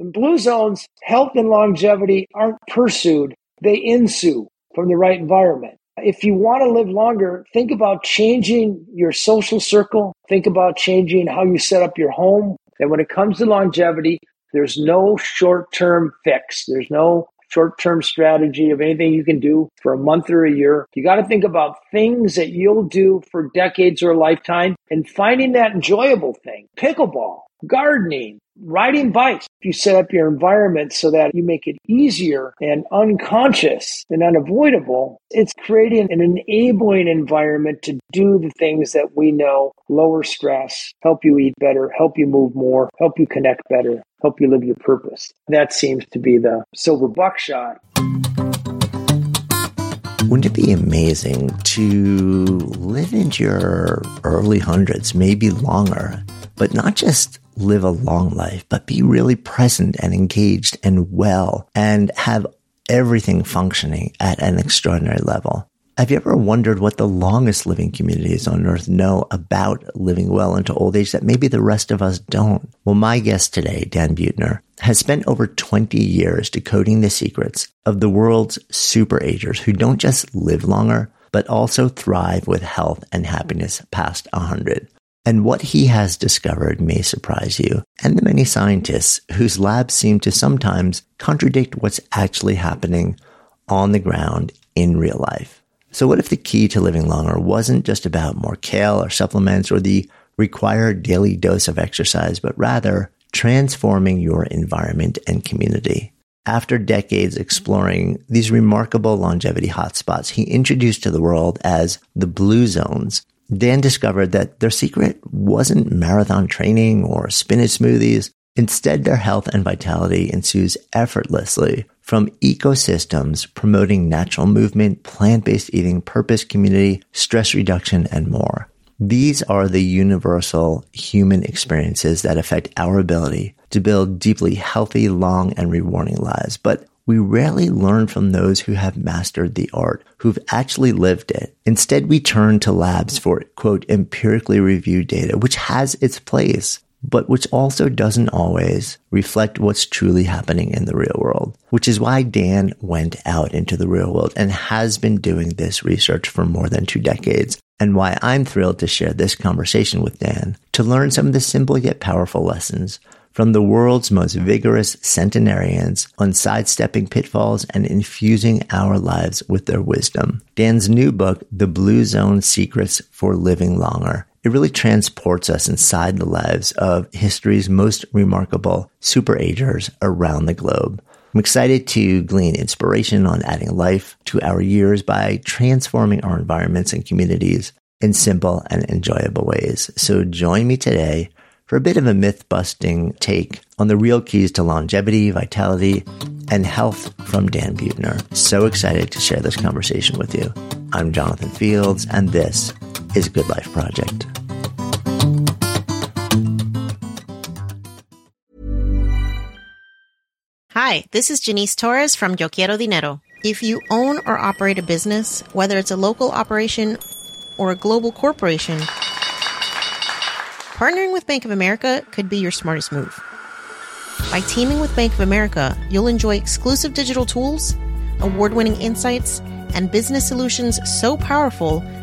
In blue zones, health and longevity aren't pursued, they ensue from the right environment. If you want to live longer, think about changing your social circle. Think about changing how you set up your home. And when it comes to longevity, there's no short term fix. There's no short term strategy of anything you can do for a month or a year. You got to think about things that you'll do for decades or a lifetime and finding that enjoyable thing. Pickleball, gardening, riding bikes. If you set up your environment so that you make it easier and unconscious and unavoidable, it's creating an enabling environment to do the things that we know lower stress, help you eat better, help you move more, help you connect better, help you live your purpose. That seems to be the silver buckshot. Wouldn't it be amazing to live into your early hundreds, maybe longer, but not just live a long life, but be really present and engaged and well and have everything functioning at an extraordinary level. Have you ever wondered what the longest living communities on earth know about living well into old age that maybe the rest of us don't? Well, my guest today, Dan Buettner, has spent over 20 years decoding the secrets of the world's super agers who don't just live longer, but also thrive with health and happiness past 100. And what he has discovered may surprise you and the many scientists whose labs seem to sometimes contradict what's actually happening on the ground in real life. So what if the key to living longer wasn't just about more kale or supplements or the required daily dose of exercise, but rather transforming your environment and community? After decades exploring these remarkable longevity hotspots, he introduced to the world as the blue zones Dan discovered that their secret wasn't marathon training or spinach smoothies. Instead, their health and vitality ensues effortlessly from ecosystems promoting natural movement, plant-based eating, purpose, community, stress reduction, and more. These are the universal human experiences that affect our ability to build deeply healthy, long, and rewarding lives. But we rarely learn from those who have mastered the art, who've actually lived it. Instead, we turn to labs for, quote, empirically reviewed data, which has its place, but which also doesn't always reflect what's truly happening in the real world, which is why Dan went out into the real world and has been doing this research for more than two decades and why I'm thrilled to share this conversation with Dan to learn some of the simple yet powerful lessons from the world's most vigorous centenarians on sidestepping pitfalls and infusing our lives with their wisdom. Dan's new book, The Blue Zone Secrets for Living Longer, it really transports us inside the lives of history's most remarkable superagers around the globe. I'm excited to glean inspiration on adding life to our years by transforming our environments and communities in simple and enjoyable ways. So join me today for a bit of a myth busting take on the real keys to longevity, vitality, and health from Dan Buettner. So excited to share this conversation with you. I'm Jonathan Fields, and this is a Good Life Project. Hi, this is Janice Torres from Yo Quiero Dinero. If you own or operate a business, whether it's a local operation or a global corporation, partnering with Bank of America could be your smartest move. By teaming with Bank of America, you'll enjoy exclusive digital tools, award winning insights, and business solutions so powerful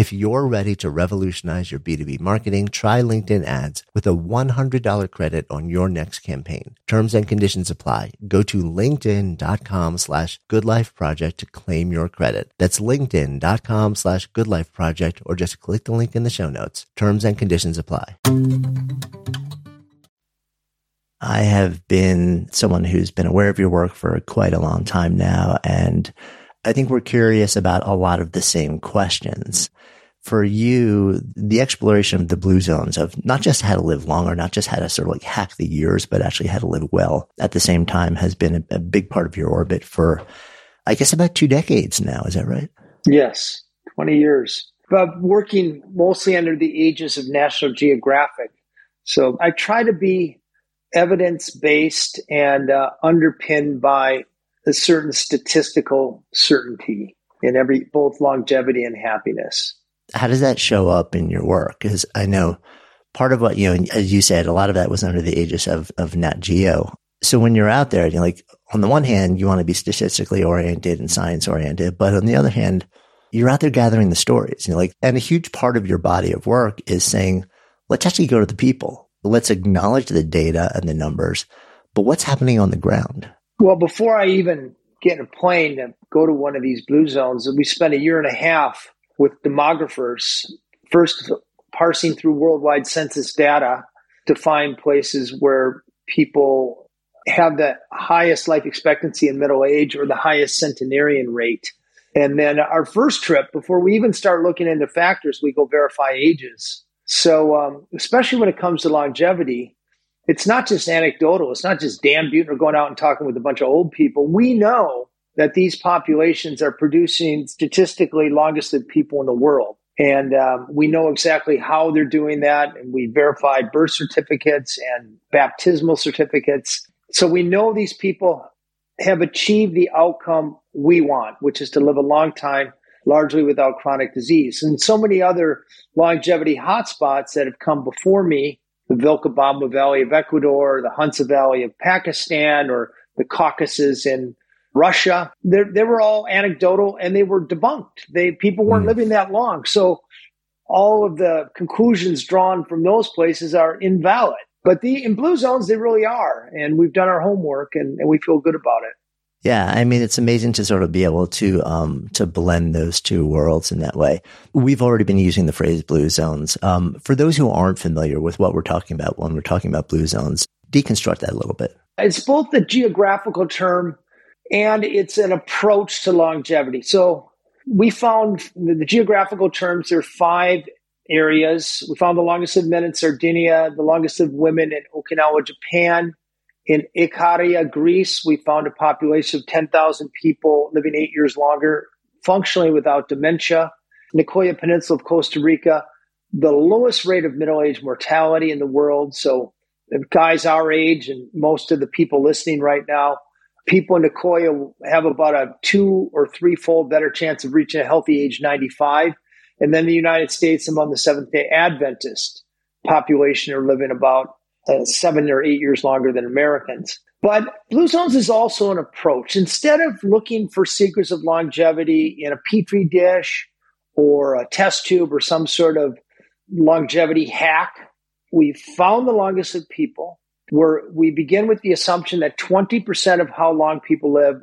If you're ready to revolutionize your B2B marketing, try LinkedIn ads with a $100 credit on your next campaign. Terms and conditions apply. Go to linkedin.com slash goodlifeproject to claim your credit. That's linkedin.com slash goodlifeproject or just click the link in the show notes. Terms and conditions apply. I have been someone who's been aware of your work for quite a long time now and I think we're curious about a lot of the same questions. For you, the exploration of the blue zones of not just how to live longer, not just how to sort of like hack the years, but actually how to live well at the same time has been a, a big part of your orbit for, I guess, about two decades now. Is that right? Yes, 20 years. But working mostly under the aegis of National Geographic. So I try to be evidence based and uh, underpinned by a certain statistical certainty in every both longevity and happiness. How does that show up in your work? Because I know part of what you know, as you said, a lot of that was under the aegis of of Nat Geo. So when you're out there, you're like, on the one hand, you want to be statistically oriented and science oriented, but on the other hand, you're out there gathering the stories. You know, like, and a huge part of your body of work is saying, let's actually go to the people. Let's acknowledge the data and the numbers, but what's happening on the ground? Well, before I even get in a plane to go to one of these blue zones, we spent a year and a half with demographers, first parsing through worldwide census data to find places where people have the highest life expectancy in middle age or the highest centenarian rate. And then our first trip, before we even start looking into factors, we go verify ages. So, um, especially when it comes to longevity, it's not just anecdotal. It's not just Dan Buettner going out and talking with a bunch of old people. We know that these populations are producing statistically longest lived people in the world. And um, we know exactly how they're doing that. And we verified birth certificates and baptismal certificates. So we know these people have achieved the outcome we want, which is to live a long time, largely without chronic disease. And so many other longevity hotspots that have come before me the Vilcabamba Valley of Ecuador, the Hunza Valley of Pakistan, or the Caucasus in Russia. They, they were all anecdotal and they were debunked. They people weren't mm. living that long. So all of the conclusions drawn from those places are invalid. But the in blue zones, they really are. And we've done our homework and, and we feel good about it. Yeah, I mean, it's amazing to sort of be able to um, to blend those two worlds in that way. We've already been using the phrase blue zones. Um, for those who aren't familiar with what we're talking about when we're talking about blue zones, deconstruct that a little bit. It's both the geographical term and it's an approach to longevity. So we found the geographical terms. There are five areas. We found the longest of men in Sardinia, the longest of women in Okinawa, Japan, in Ikaria, Greece, we found a population of 10,000 people living eight years longer, functionally without dementia. Nicoya Peninsula of Costa Rica, the lowest rate of middle age mortality in the world. So, guys our age and most of the people listening right now, people in Nicoya have about a two or three fold better chance of reaching a healthy age 95. And then the United States, among the Seventh day Adventist population, are living about uh, seven or eight years longer than Americans. But Blue Zones is also an approach. Instead of looking for secrets of longevity in a petri dish or a test tube or some sort of longevity hack, we found the longest of people where we begin with the assumption that 20% of how long people live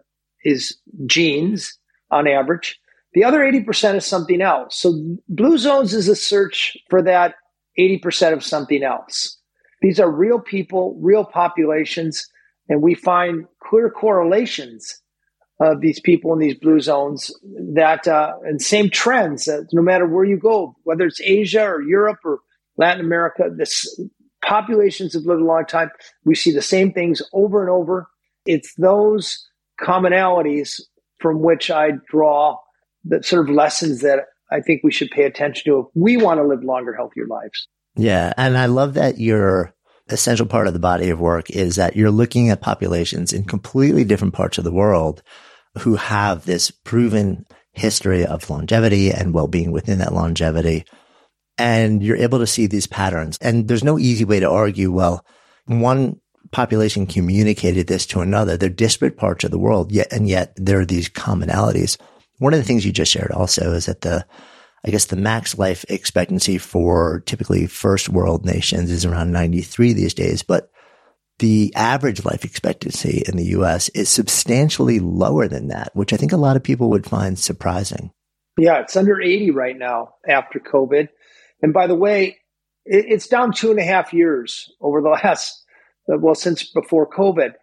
is genes on average. The other 80% is something else. So blue zones is a search for that 80% of something else. These are real people, real populations, and we find clear correlations of these people in these blue zones that uh, and same trends that no matter where you go, whether it's Asia or Europe or Latin America, this populations have lived a long time. We see the same things over and over. It's those commonalities from which I draw the sort of lessons that I think we should pay attention to if we want to live longer, healthier lives. Yeah. And I love that your essential part of the body of work is that you're looking at populations in completely different parts of the world who have this proven history of longevity and well-being within that longevity. And you're able to see these patterns. And there's no easy way to argue, well, one population communicated this to another. They're disparate parts of the world, yet, and yet there are these commonalities. One of the things you just shared also is that the, I guess the max life expectancy for typically first world nations is around 93 these days, but the average life expectancy in the US is substantially lower than that, which I think a lot of people would find surprising. Yeah, it's under 80 right now after COVID. And by the way, it's down two and a half years over the last, well, since before COVID.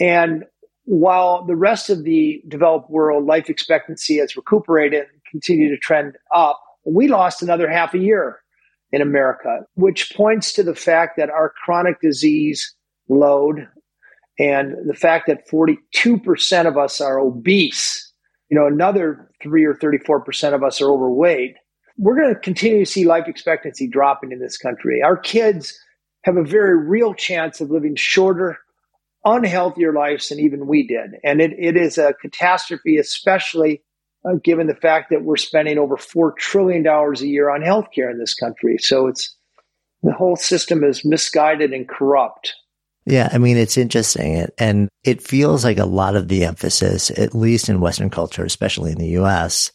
And while the rest of the developed world life expectancy has recuperated and continued to trend up, we lost another half a year in America, which points to the fact that our chronic disease load and the fact that 42% of us are obese, you know, another 3 or 34% of us are overweight. We're going to continue to see life expectancy dropping in this country. Our kids have a very real chance of living shorter, unhealthier lives than even we did. And it, it is a catastrophe, especially uh, given the fact that we're spending over $4 trillion a year on healthcare in this country. So it's the whole system is misguided and corrupt. Yeah, I mean, it's interesting. And it feels like a lot of the emphasis, at least in Western culture, especially in the US,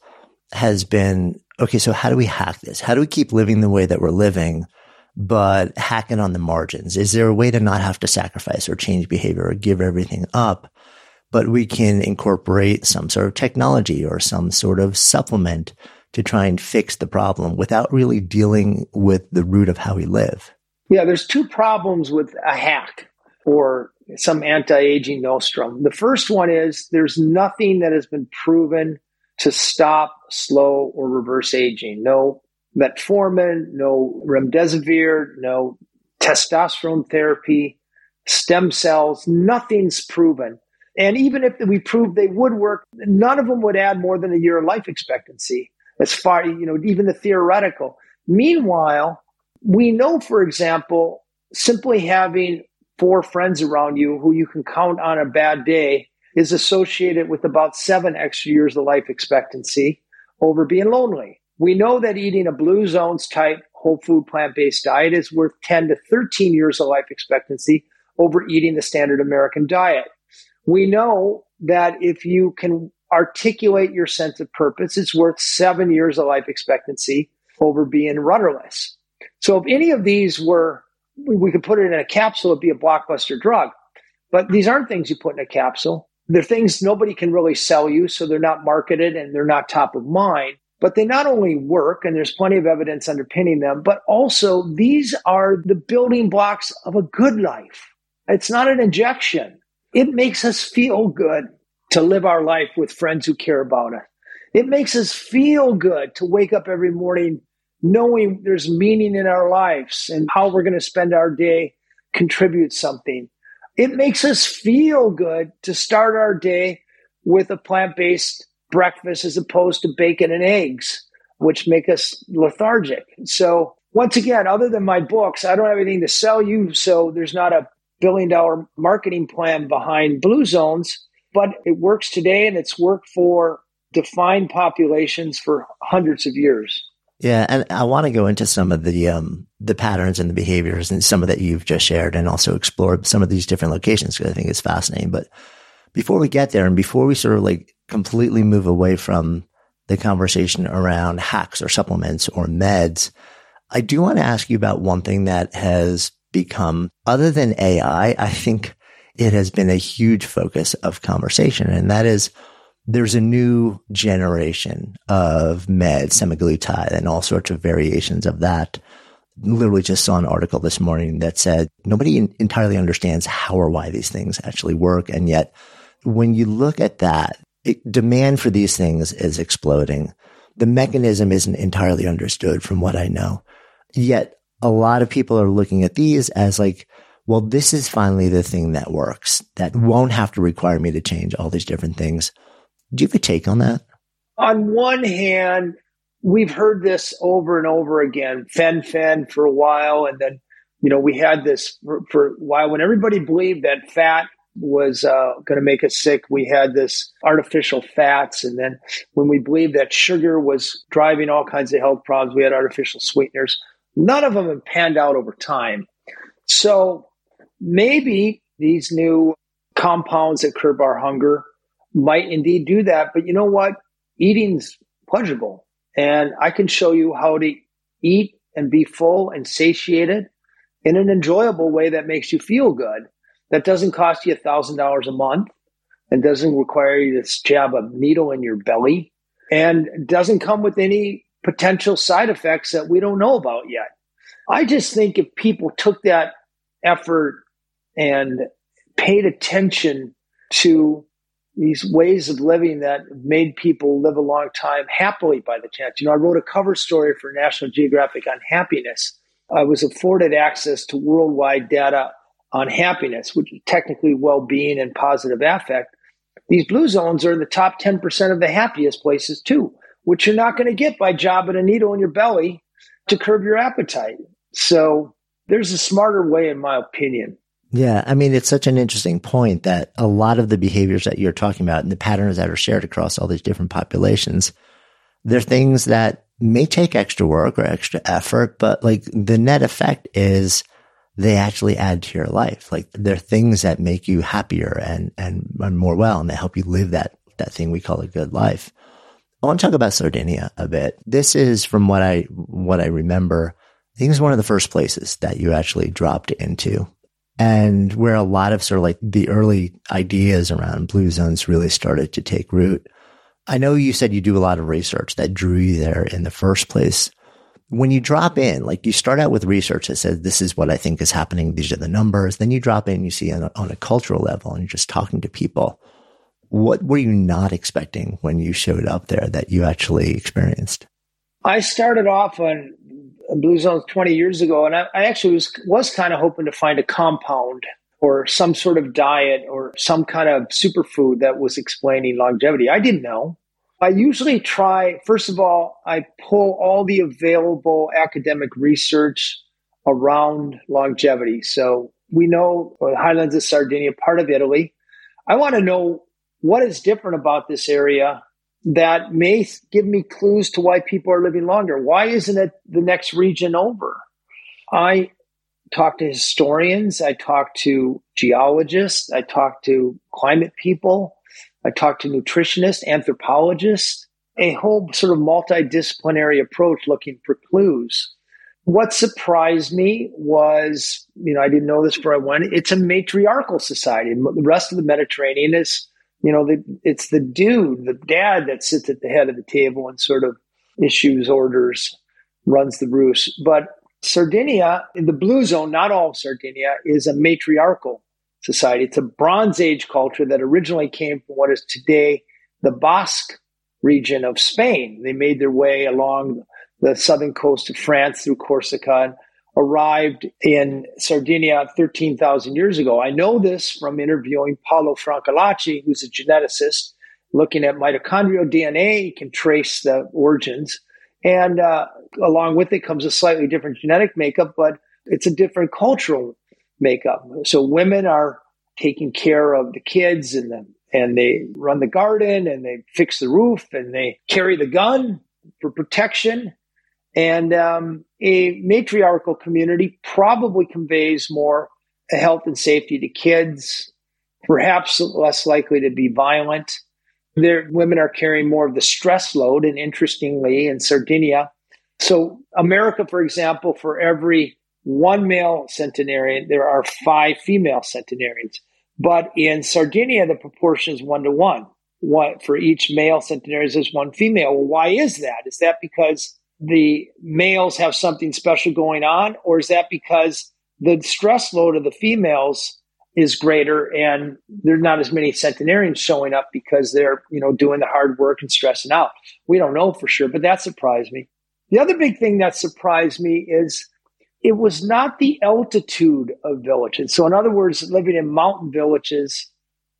has been okay, so how do we hack this? How do we keep living the way that we're living, but hacking on the margins? Is there a way to not have to sacrifice or change behavior or give everything up? But we can incorporate some sort of technology or some sort of supplement to try and fix the problem without really dealing with the root of how we live. Yeah, there's two problems with a hack or some anti-aging nostrum. The first one is there's nothing that has been proven to stop, slow, or reverse aging. No metformin, no remdesivir, no testosterone therapy, stem cells, nothing's proven. And even if we proved they would work, none of them would add more than a year of life expectancy as far, you know, even the theoretical. Meanwhile, we know, for example, simply having four friends around you who you can count on a bad day is associated with about seven extra years of life expectancy over being lonely. We know that eating a blue zones type whole food plant based diet is worth 10 to 13 years of life expectancy over eating the standard American diet. We know that if you can articulate your sense of purpose, it's worth seven years of life expectancy over being rudderless. So if any of these were we could put it in a capsule, it'd be a blockbuster drug. But these aren't things you put in a capsule. They're things nobody can really sell you, so they're not marketed and they're not top of mind. But they not only work, and there's plenty of evidence underpinning them, but also these are the building blocks of a good life. It's not an injection. It makes us feel good to live our life with friends who care about us. It makes us feel good to wake up every morning knowing there's meaning in our lives and how we're going to spend our day contribute something. It makes us feel good to start our day with a plant based breakfast as opposed to bacon and eggs, which make us lethargic. So, once again, other than my books, I don't have anything to sell you. So, there's not a billion dollar marketing plan behind Blue Zones, but it works today and it's worked for defined populations for hundreds of years. Yeah, and I want to go into some of the um, the patterns and the behaviors and some of that you've just shared, and also explore some of these different locations because I think it's fascinating. But before we get there, and before we sort of like completely move away from the conversation around hacks or supplements or meds, I do want to ask you about one thing that has become, other than AI, I think it has been a huge focus of conversation. And that is there's a new generation of meds, semaglutide and all sorts of variations of that. Literally just saw an article this morning that said nobody entirely understands how or why these things actually work. And yet when you look at that, it, demand for these things is exploding. The mechanism isn't entirely understood from what I know. Yet a lot of people are looking at these as like, well, this is finally the thing that works that won't have to require me to change all these different things. Do you have a take on that? On one hand, we've heard this over and over again, fen-phen for a while. And then, you know, we had this for, for a while when everybody believed that fat was uh, going to make us sick. We had this artificial fats. And then when we believed that sugar was driving all kinds of health problems, we had artificial sweeteners. None of them have panned out over time. So maybe these new compounds that curb our hunger might indeed do that. But you know what? Eating's pleasurable. And I can show you how to eat and be full and satiated in an enjoyable way that makes you feel good that doesn't cost you $1,000 a month and doesn't require you to jab a needle in your belly and doesn't come with any potential side effects that we don't know about yet. I just think if people took that effort and paid attention to these ways of living that made people live a long time happily by the chance. You know, I wrote a cover story for National Geographic on happiness. I was afforded access to worldwide data on happiness, which is technically well being and positive affect, these blue zones are in the top 10% of the happiest places too, which you're not going to get by jabbing a needle in your belly to curb your appetite. So there's a smarter way, in my opinion. Yeah. I mean, it's such an interesting point that a lot of the behaviors that you're talking about and the patterns that are shared across all these different populations, they're things that may take extra work or extra effort, but like the net effect is they actually add to your life. Like they're things that make you happier and, and, and more well, and they help you live that, that thing we call a good life. I want to talk about Sardinia a bit. This is from what I, what I remember. I think it's one of the first places that you actually dropped into and where a lot of sort of like the early ideas around blue zones really started to take root. I know you said you do a lot of research that drew you there in the first place when you drop in, like you start out with research that says, this is what I think is happening. These are the numbers. Then you drop in, you see on a, on a cultural level and you're just talking to people. What were you not expecting when you showed up there that you actually experienced? I started off on Blue Zones 20 years ago, and I, I actually was, was kind of hoping to find a compound or some sort of diet or some kind of superfood that was explaining longevity. I didn't know. I usually try, first of all, I pull all the available academic research around longevity. So we know the highlands of Sardinia, part of Italy. I want to know what is different about this area that may give me clues to why people are living longer. Why isn't it the next region over? I talk to historians, I talk to geologists, I talk to climate people. I talk to nutritionists, anthropologists, a whole sort of multidisciplinary approach looking for clues. What surprised me was, you know, I didn't know this before I went. It's a matriarchal society. The rest of the Mediterranean is, you know, the, it's the dude, the dad that sits at the head of the table and sort of issues orders, runs the roost. But Sardinia, in the blue zone, not all of Sardinia, is a matriarchal society. It's a Bronze Age culture that originally came from what is today the Basque region of Spain. They made their way along the southern coast of France through Corsica and arrived in Sardinia 13,000 years ago. I know this from interviewing Paolo Francalacci, who's a geneticist looking at mitochondrial DNA. He can trace the origins. And uh, along with it comes a slightly different genetic makeup, but it's a different cultural makeup. So women are taking care of the kids and the, and they run the garden and they fix the roof and they carry the gun for protection. And um, a matriarchal community probably conveys more health and safety to kids, perhaps less likely to be violent. Their women are carrying more of the stress load. And interestingly, in Sardinia, So, America, for example, for every one male centenarian, there are five female centenarians. But in Sardinia, the proportion is one to one. What for each male centenarian is one female. Well, why is that? Is that because the males have something special going on, or is that because the stress load of the females is greater and there's not as many centenarians showing up because they're you know doing the hard work and stressing out? We don't know for sure but that surprised me. The other big thing that surprised me is it was not the altitude of villages. So in other words living in mountain villages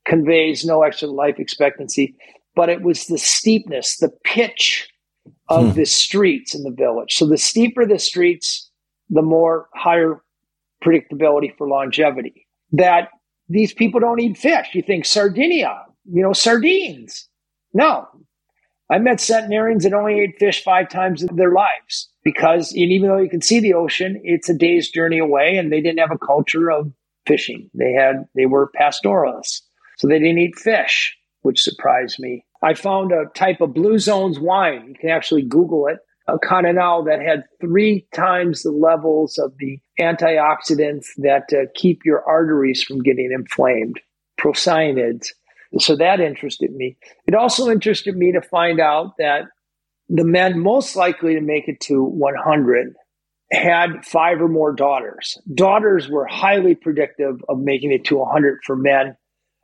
conveys no extra life expectancy but it was the steepness the pitch of hmm. the streets in the village so the steeper the streets the more higher predictability for longevity that these people don't eat fish. You think Sardinia, you know, sardines. No. I met centenarians that only ate fish five times in their lives because and even though you can see the ocean, it's a day's journey away and they didn't have a culture of fishing. They had, they were pastoralists. So they didn't eat fish, which surprised me. I found a type of Blue Zones wine. You can actually Google it a Cannonau that had three times the levels of the antioxidants that uh, keep your arteries from getting inflamed, procyanids. So that interested me. It also interested me to find out that the men most likely to make it to 100 had five or more daughters. Daughters were highly predictive of making it to 100 for men.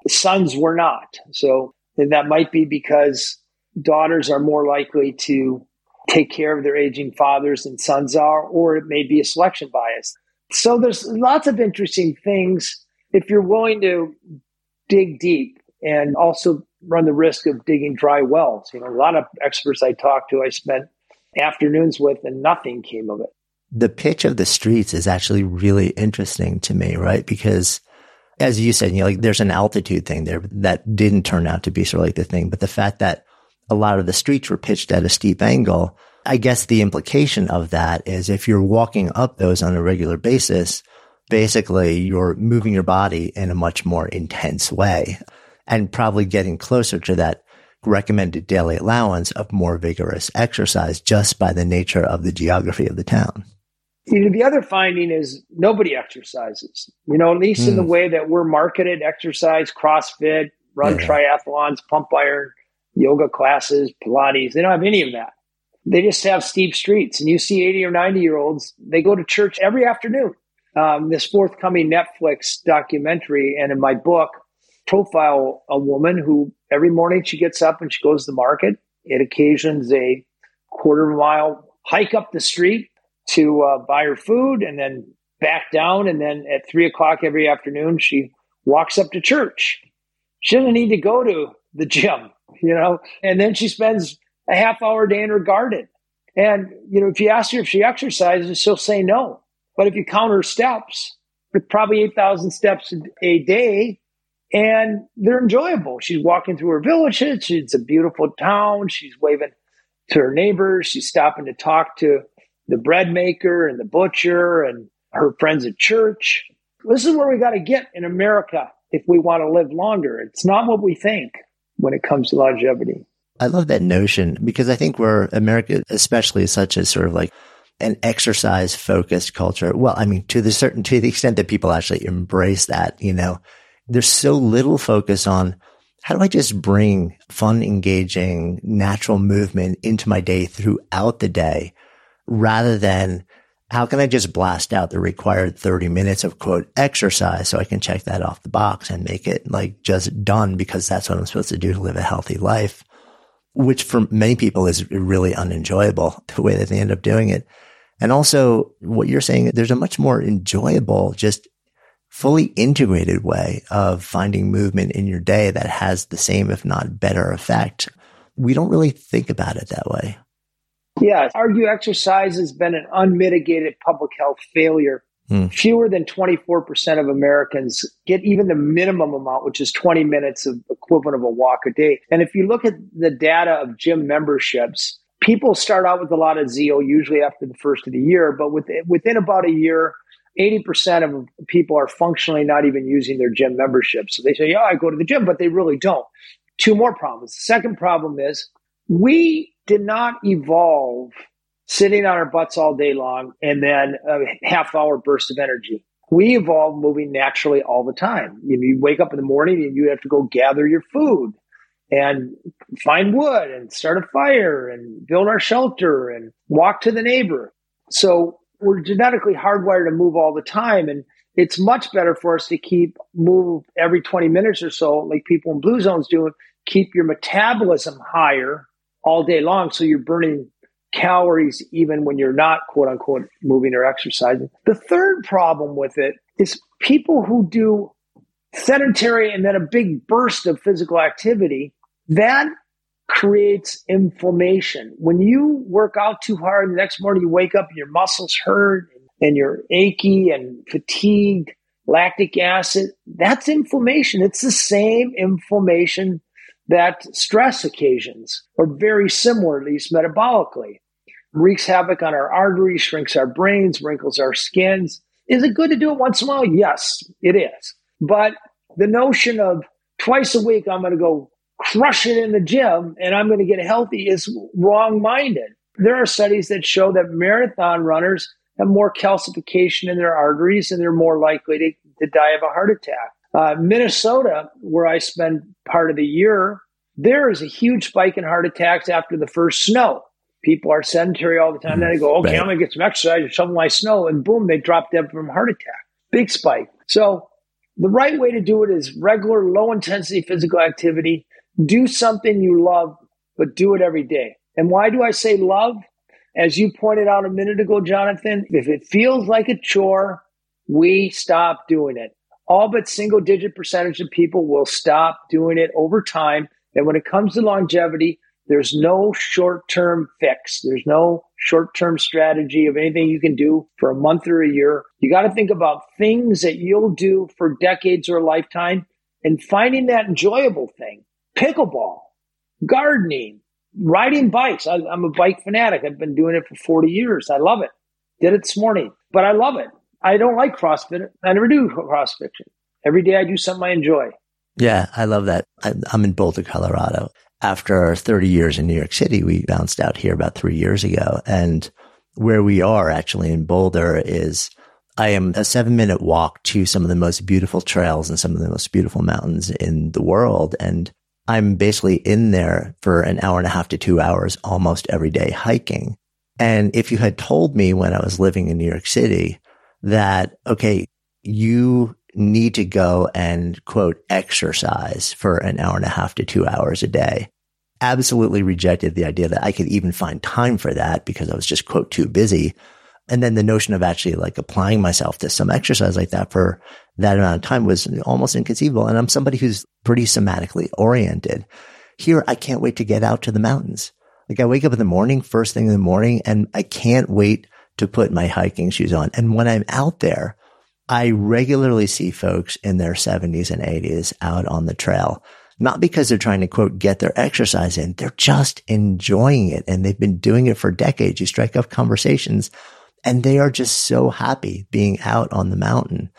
Sons were not. So that might be because daughters are more likely to take care of their aging fathers and sons are, or it may be a selection bias. So there's lots of interesting things if you're willing to dig deep and also run the risk of digging dry wells. You know, a lot of experts I talked to, I spent afternoons with, and nothing came of it. The pitch of the streets is actually really interesting to me, right? Because as you said, you know, like there's an altitude thing there that didn't turn out to be sort of like the thing, but the fact that a lot of the streets were pitched at a steep angle. I guess the implication of that is if you're walking up those on a regular basis, basically you're moving your body in a much more intense way and probably getting closer to that recommended daily allowance of more vigorous exercise just by the nature of the geography of the town. You know, the other finding is nobody exercises. You know, at least mm. in the hmm. way that we're marketed exercise, CrossFit, run yeah. triathlons, pump iron yoga classes, Pilates. They don't have any of that. They just have steep streets. And you see 80 or 90 year olds, they go to church every afternoon. Um, this forthcoming Netflix documentary and in my book, profile a woman who every morning she gets up and she goes to the market. It occasions a quarter of a mile hike up the street to uh, buy her food and then back down. And then at three o'clock every afternoon, she walks up to church. She doesn't need to go to the gym you know, and then she spends a half hour a day in her garden. And, you know, if you ask her if she exercises, she'll say no. But if you count her steps, probably 8,000 steps a day and they're enjoyable. She's walking through her village. It's a beautiful town. She's waving to her neighbors. She's stopping to talk to the bread maker and the butcher and her friends at church. This is where we got to get in America if we want to live longer. It's not what we think when it comes to longevity. I love that notion because I think we're America, especially such as sort of like an exercise focused culture. Well, I mean, to the certain, to the extent that people actually embrace that, you know, there's so little focus on how do I just bring fun, engaging, natural movement into my day throughout the day rather than how can I just blast out the required 30 minutes of quote exercise so I can check that off the box and make it like just done because that's what I'm supposed to do to live a healthy life, which for many people is really unenjoyable the way that they end up doing it. And also what you're saying, there's a much more enjoyable, just fully integrated way of finding movement in your day that has the same, if not better effect. We don't really think about it that way. Yeah, argue exercise has been an unmitigated public health failure. Mm. Fewer than 24% of Americans get even the minimum amount, which is 20 minutes of equivalent of a walk a day. And if you look at the data of gym memberships, people start out with a lot of zeal, usually after the first of the year, but within, within about a year, 80% of people are functionally not even using their gym membership. So they say, yeah, I go to the gym, but they really don't. Two more problems. The second problem is we did not evolve sitting on our butts all day long, and then a half hour burst of energy. We evolve moving naturally all the time. You, know, you wake up in the morning and you have to go gather your food and find wood and start a fire and build our shelter and walk to the neighbor. So we're genetically hardwired to move all the time. And it's much better for us to keep move every 20 minutes or so, like people in blue zones do, keep your metabolism higher all day long. So you're burning calories even when you're not quote unquote moving or exercising. The third problem with it is people who do sedentary and then a big burst of physical activity, that creates inflammation. When you work out too hard, the next morning you wake up and your muscles hurt and you're achy and fatigued, lactic acid, that's inflammation. It's the same inflammation that stress occasions, or very similar, at least metabolically. Wreaks havoc on our arteries, shrinks our brains, wrinkles our skins. Is it good to do it once in a while? Yes, it is. But the notion of twice a week, I'm going to go crush it in the gym and I'm going to get healthy is wrong minded. There are studies that show that marathon runners have more calcification in their arteries and they're more likely to, to die of a heart attack. Uh, Minnesota, where I spend part of the year, there is a huge spike in heart attacks after the first snow. People are sedentary all the time. Then they go, okay, right. I'm going to get some exercise and shovel my snow. And boom, they drop dead from heart attack. Big spike. So the right way to do it is regular, low intensity physical activity. Do something you love, but do it every day. And why do I say love? As you pointed out a minute ago, Jonathan, if it feels like a chore, we stop doing it. All but single digit percentage of people will stop doing it over time. And when it comes to longevity, there's no short term fix. There's no short term strategy of anything you can do for a month or a year. You got to think about things that you'll do for decades or a lifetime and finding that enjoyable thing. Pickleball, gardening, riding bikes. I, am a bike fanatic. I've been doing it for 40 years. I love it. Did it this morning, but I love it. I don't like CrossFit. I never do CrossFit. Every day I do something I enjoy. Yeah, I love that. I'm in Boulder, Colorado. After 30 years in New York City, we bounced out here about three years ago. And where we are actually in Boulder is I am a seven minute walk to some of the most beautiful trails and some of the most beautiful mountains in the world. And I'm basically in there for an hour and a half to two hours almost every day hiking. And if you had told me when I was living in New York City that, okay, you need to go and quote exercise for an hour and a half to two hours a day, absolutely rejected the idea that I could even find time for that because I was just quote too busy. And then the notion of actually like applying myself to some exercise like that for that amount of time was almost inconceivable. And I'm somebody who's pretty somatically oriented. Here, I can't wait to get out to the mountains. Like I wake up in the morning, first thing in the morning, and I can't wait to put my hiking shoes on. And when I'm out there, I regularly see folks in their 70s and 80s out on the trail, not because they're trying to quote, get their exercise in. They're just enjoying it and they've been doing it for decades. You strike up conversations and they are just so happy being out on the mountain.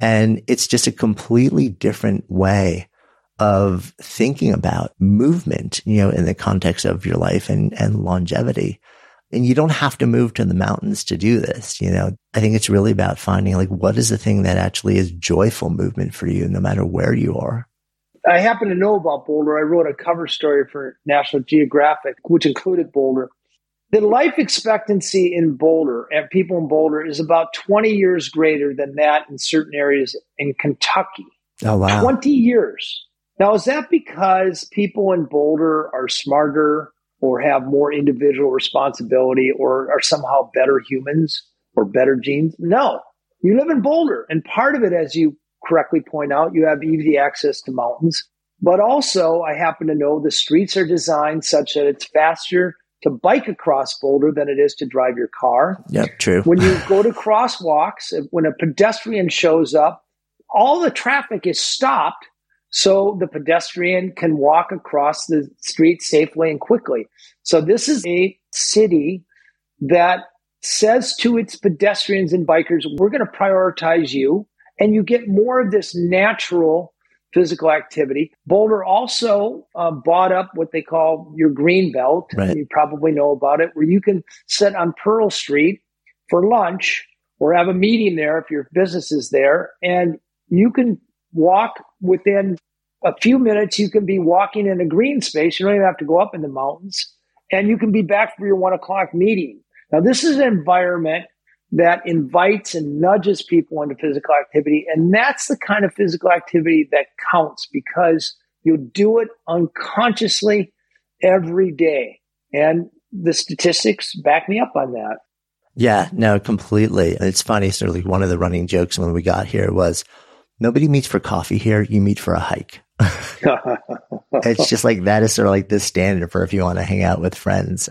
And it's just a completely different way of thinking about movement, you know, in the context of your life and, and longevity. And you don't have to move to the mountains to do this. You know, I think it's really about finding like what is the thing that actually is joyful movement for you, no matter where you are. I happen to know about Boulder. I wrote a cover story for National Geographic, which included Boulder. The life expectancy in Boulder and people in Boulder is about 20 years greater than that in certain areas in Kentucky. Oh, wow. 20 years. Now, is that because people in Boulder are smarter or have more individual responsibility or are somehow better humans or better genes? No. You live in Boulder. And part of it, as you correctly point out, you have easy access to mountains. But also, I happen to know the streets are designed such that it's faster to bike across Boulder than it is to drive your car. Yeah, true. When you go to crosswalks, when a pedestrian shows up, all the traffic is stopped so the pedestrian can walk across the street safely and quickly. So this is a city that says to its pedestrians and bikers, we're going to prioritize you. And you get more of this natural physical activity. Boulder also uh, bought up what they call your green belt. Right. You probably know about it, where you can sit on Pearl Street for lunch or have a meeting there if your business is there, and you can walk within a few minutes. You can be walking in a green space. You don't even have to go up in the mountains, and you can be back for your one o'clock meeting. Now, this is an environment that invites and nudges people into physical activity. And that's the kind of physical activity that counts because you do it unconsciously every day. And the statistics back me up on that. Yeah, no, completely. It's funny. Of one of the running jokes when we got here was nobody meets for coffee here. You meet for a hike. it's just like that is sort of like the standard for if you want to hang out with friends.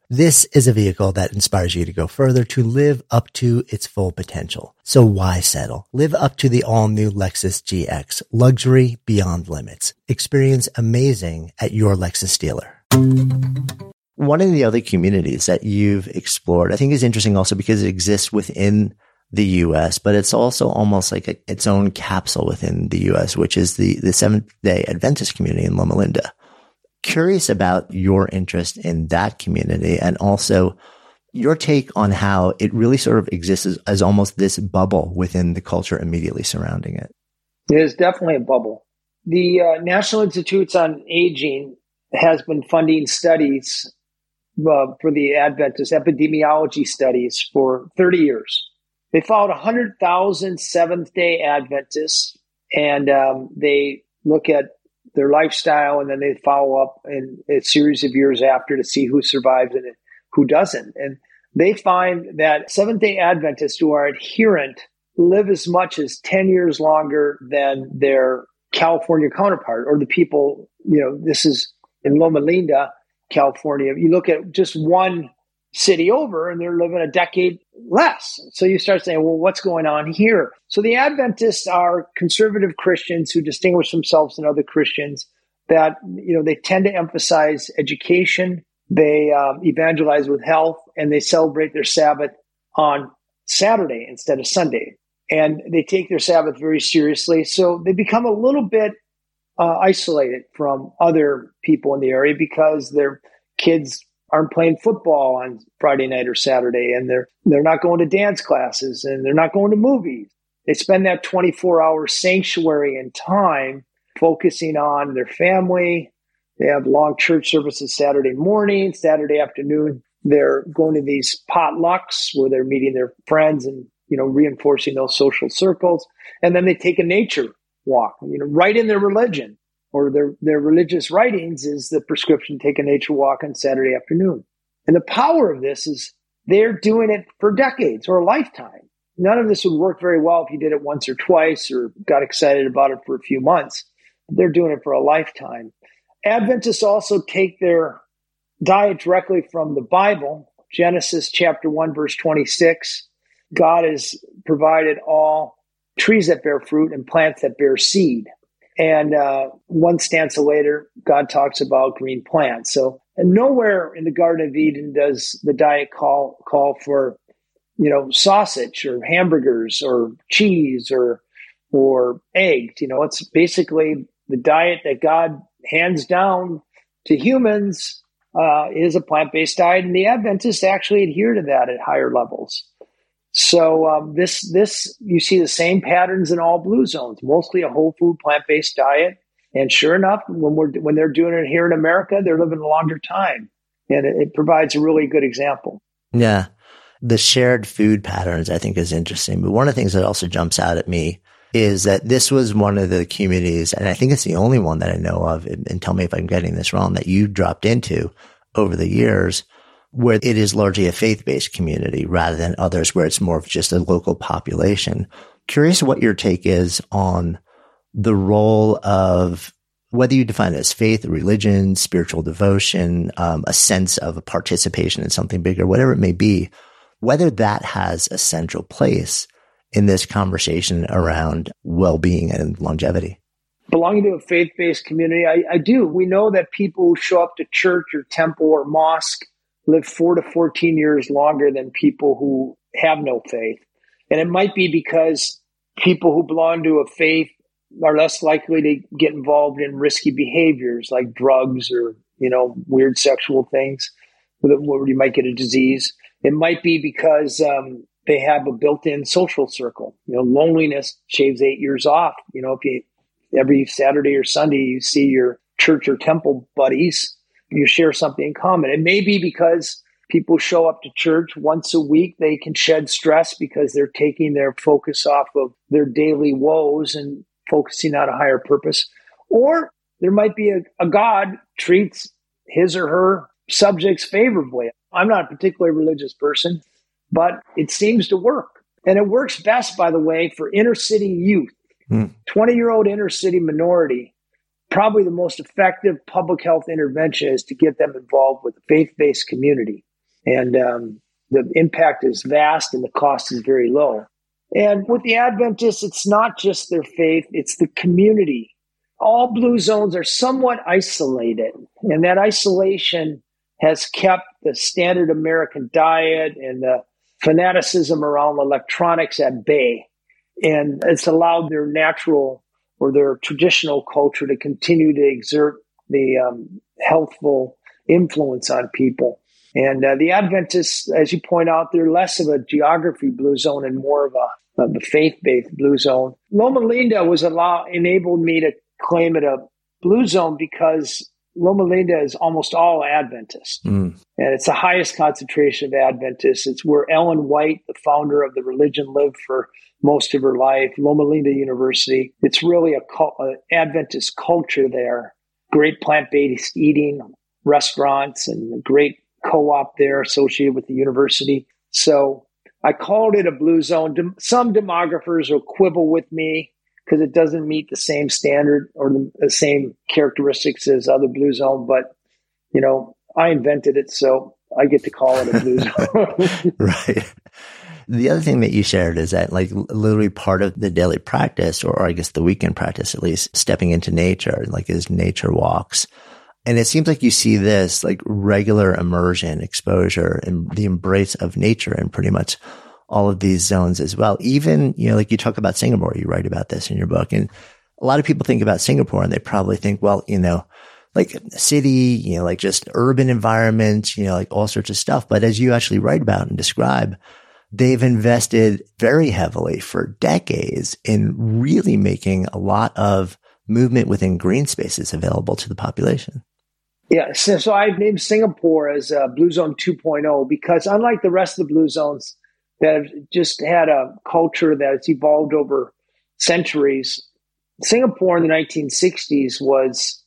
This is a vehicle that inspires you to go further to live up to its full potential. So why settle? Live up to the all new Lexus GX, luxury beyond limits. Experience amazing at your Lexus dealer. One of the other communities that you've explored, I think is interesting also because it exists within the US, but it's also almost like a, its own capsule within the US, which is the, the Seventh day Adventist community in Loma Linda. Curious about your interest in that community and also your take on how it really sort of exists as, as almost this bubble within the culture immediately surrounding it. It is definitely a bubble. The uh, National Institutes on Aging has been funding studies uh, for the Adventist epidemiology studies for 30 years. They followed 100,000 Seventh day Adventists and um, they look at their lifestyle and then they follow up in a series of years after to see who survives and who doesn't. And they find that Seventh day Adventists who are adherent live as much as 10 years longer than their California counterpart or the people, you know, this is in Loma Linda, California. You look at just one city over and they're living a decade less. So you start saying, well, what's going on here? So the Adventists are conservative Christians who distinguish themselves from other Christians that, you know, they tend to emphasize education. They um, evangelize with health and they celebrate their Sabbath on Saturday instead of Sunday. And they take their Sabbath very seriously. So they become a little bit uh, isolated from other people in the area because their kids aren't playing football on Friday night or Saturday, and they're they're not going to dance classes, and they're not going to movies. They spend that 24 hour sanctuary and time focusing on their family. They have long church services Saturday morning, Saturday afternoon. They're going to these potlucks where they're meeting their friends and you know reinforcing those social circles, and then they take a nature walk. You know, right in their religion or their their religious writings is the prescription take a nature walk on Saturday afternoon. And the power of this is they're doing it for decades or a lifetime. None of this would work very well if you did it once or twice or got excited about it for a few months. They're doing it for a lifetime. Adventists also take their diet directly from the Bible. Genesis chapter 1, verse 26. God has provided all trees that bear fruit and plants that bear seed. And uh, one stanza later, God talks about green plants. So nowhere in the Garden of Eden does the diet call call for, you know, sausage or hamburgers or cheese or or eggs. You know, it's basically the diet that God hands down to humans uh, is a plant based diet, and the Adventists actually adhere to that at higher levels. So um, this this you see the same patterns in all blue zones, mostly a whole food plant based diet. And sure enough, when we're when they're doing it here in America, they're living a longer time, and it, it provides a really good example. Yeah, the shared food patterns I think is interesting. But one of the things that also jumps out at me is that this was one of the communities, and I think it's the only one that I know of, and tell me if I'm getting this wrong, that you dropped into over the years where it is largely a faith-based community rather than others where it's more of just a local population. Curious what your take is on the role of whether you define it as faith, religion, spiritual devotion, um, a sense of a participation in something bigger, whatever it may be, whether that has a central place in this conversation around well-being and longevity? Belonging to a faith-based community, I, I do. We know that people who show up to church or temple or mosque live four to 14 years longer than people who have no faith. And it might be because people who belong to a faith are less likely to get involved in risky behaviors like drugs or, you know, weird sexual things where you might get a disease. It might be because um, they have a built-in social circle. You know, loneliness shaves eight years off. You know, if you every Saturday or Sunday you see your church or temple buddies, you share something in common. It may be because people show up to church once a week. They can shed stress because they're taking their focus off of their daily woes and focusing on a higher purpose. Or there might be a, a God treats his or her subjects favorably. I'm not a particularly religious person but it seems to work. And it works best, by the way, for inner city youth, 20 mm. year old inner city minority. Probably the most effective public health intervention is to get them involved with a faith based community. And um, the impact is vast and the cost is very low. And with the Adventists, it's not just their faith, it's the community. All blue zones are somewhat isolated, and that isolation has kept the standard American diet and the fanaticism around electronics at bay. And it's allowed their natural or their traditional culture to continue to exert the um, healthful influence on people. And uh, the Adventists, as you point out, they're less of a geography blue zone and more of a, faith-based blue zone. Loma Linda was allow enabled me to claim it a blue zone because Loma Linda is almost all Adventist. Mm. And it's the highest concentration of Adventists. It's where Ellen White, the founder of the religion, lived for most of her life. Loma Linda University. It's really a, a Adventist culture there. Great plant based eating restaurants and a great co op there associated with the university. So I called it a blue zone. Some demographers will quibble with me because it doesn't meet the same standard or the, the, same characteristics as other blue zone. But you know, I invented it, so I get to call it a blue zone. right. The other thing that you shared is that like literally part of the daily practice, or, or I guess the weekend practice at least, stepping into nature, like is nature walks. And it seems like you see this like regular immersion, exposure, and the embrace of nature in pretty much all of these zones as well. Even, you know, like you talk about Singapore, you write about this in your book and a lot of people think about Singapore and they probably think, well, you know, like city, you know, like just urban environment, you know, like all sorts of stuff. But as you actually write about and describe, they've invested very heavily for decades in really making a lot of movement within green spaces available to the population. Yeah, so, so I've named Singapore as uh, Blue Zone 2.0 because unlike the rest of the blue zones that have just had a culture that that's evolved over centuries, Singapore in the 1960s was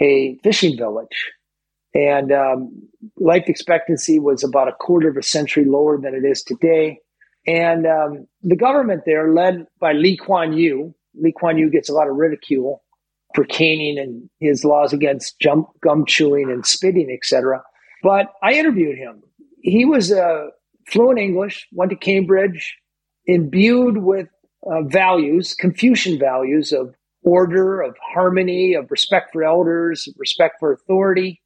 a fishing village. And um, life expectancy was about a quarter of a century lower than it is today. And um, the government there, led by Lee Kuan Yew, Lee Kuan Yew gets a lot of ridicule for caning and his laws against jump, gum chewing and spitting, etc. But I interviewed him. He was uh, fluent English, went to Cambridge, imbued with uh, values, Confucian values of order, of harmony, of respect for elders, respect for authority.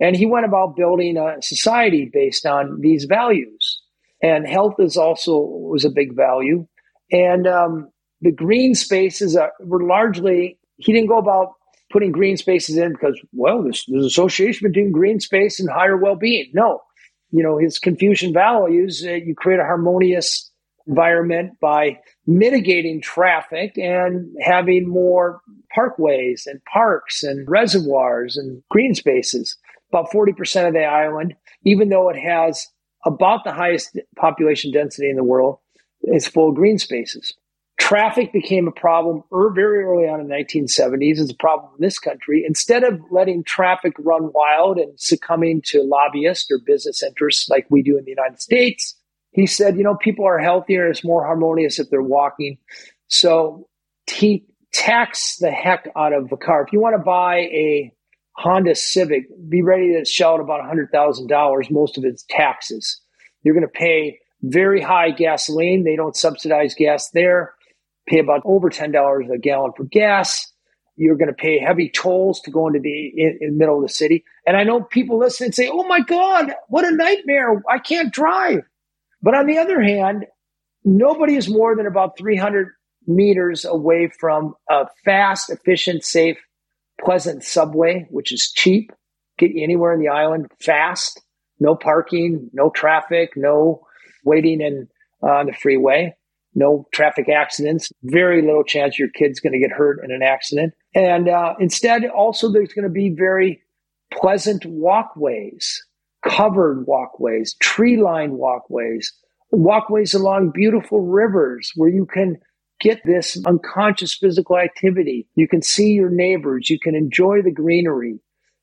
And he went about building a society based on these values. And health is also was a big value. And um, the green spaces are, were largely, he didn't go about putting green spaces in because, well, there's, there's association between green space and higher well-being. No, you know, his Confucian values, uh, you create a harmonious environment by mitigating traffic and having more parkways and parks and reservoirs and green spaces. About 40% of the island, even though it has about the highest population density in the world, is full of green spaces. Traffic became a problem er, very early on in the 1970s. It's a problem in this country. Instead of letting traffic run wild and succumbing to lobbyists or business interests like we do in the United States, he said, you know, people are healthier and it's more harmonious if they're walking. So he tax the heck out of a car. If you want to buy a Honda Civic, be ready to shell out about $100,000. Most of it's taxes. You're going to pay very high gasoline. They don't subsidize gas there. Pay about over $10 a gallon for gas. You're going to pay heavy tolls to go into the in, in middle of the city. And I know people listen and say, "Oh my God, what a nightmare! I can't drive." But on the other hand, nobody is more than about 300 meters away from a fast, efficient, safe, pleasant subway, which is cheap, get you anywhere in the island fast, no parking, no traffic, no waiting in uh, on the freeway, no traffic accidents, very little chance your kid's going to get hurt in an accident. And uh, instead, also, there's going to be very pleasant walkways covered walkways, tree lined walkways, walkways along beautiful rivers where you can get this unconscious physical activity. You can see your neighbors. You can enjoy the greenery.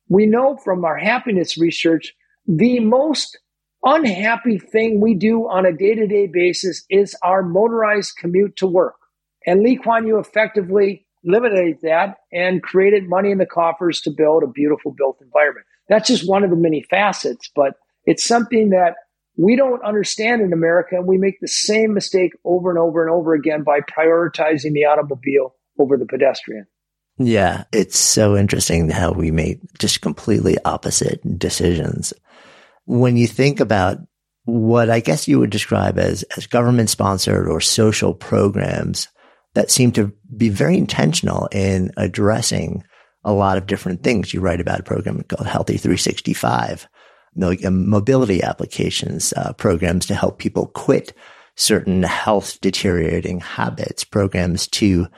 We know from our happiness research, the most unhappy thing we do on a day to day basis is our motorized commute to work. And Lee Kuan Yew effectively eliminated that and created money in the coffers to build a beautiful built environment. That's just one of the many facets, but it's something that we don't understand in America. And we make the same mistake over and over and over again by prioritizing the automobile over the pedestrian. Yeah, it's so interesting how we make just completely opposite decisions. When you think about what I guess you would describe as, as government sponsored or social programs that seem to be very intentional in addressing a lot of different things. You write about a program called Healthy 365, mobility applications, uh, programs to help people quit certain health deteriorating habits, programs to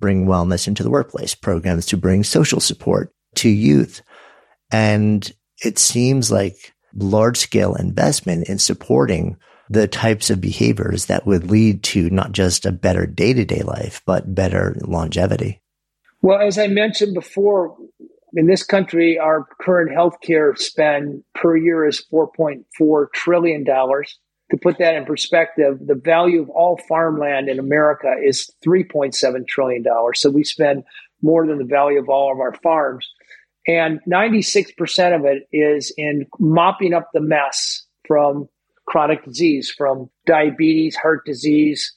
bring wellness into the workplace, programs to bring social support to youth. And it seems like large scale investment in supporting the types of behaviors that would lead to not just a better day to day life, but better longevity. Well, as I mentioned before, in this country, our current healthcare spend per year is $4.4 trillion. To put that in perspective, the value of all farmland in America is $3.7 trillion. So we spend more than the value of all of our farms. And 96% of it is in mopping up the mess from chronic disease, from diabetes, heart disease,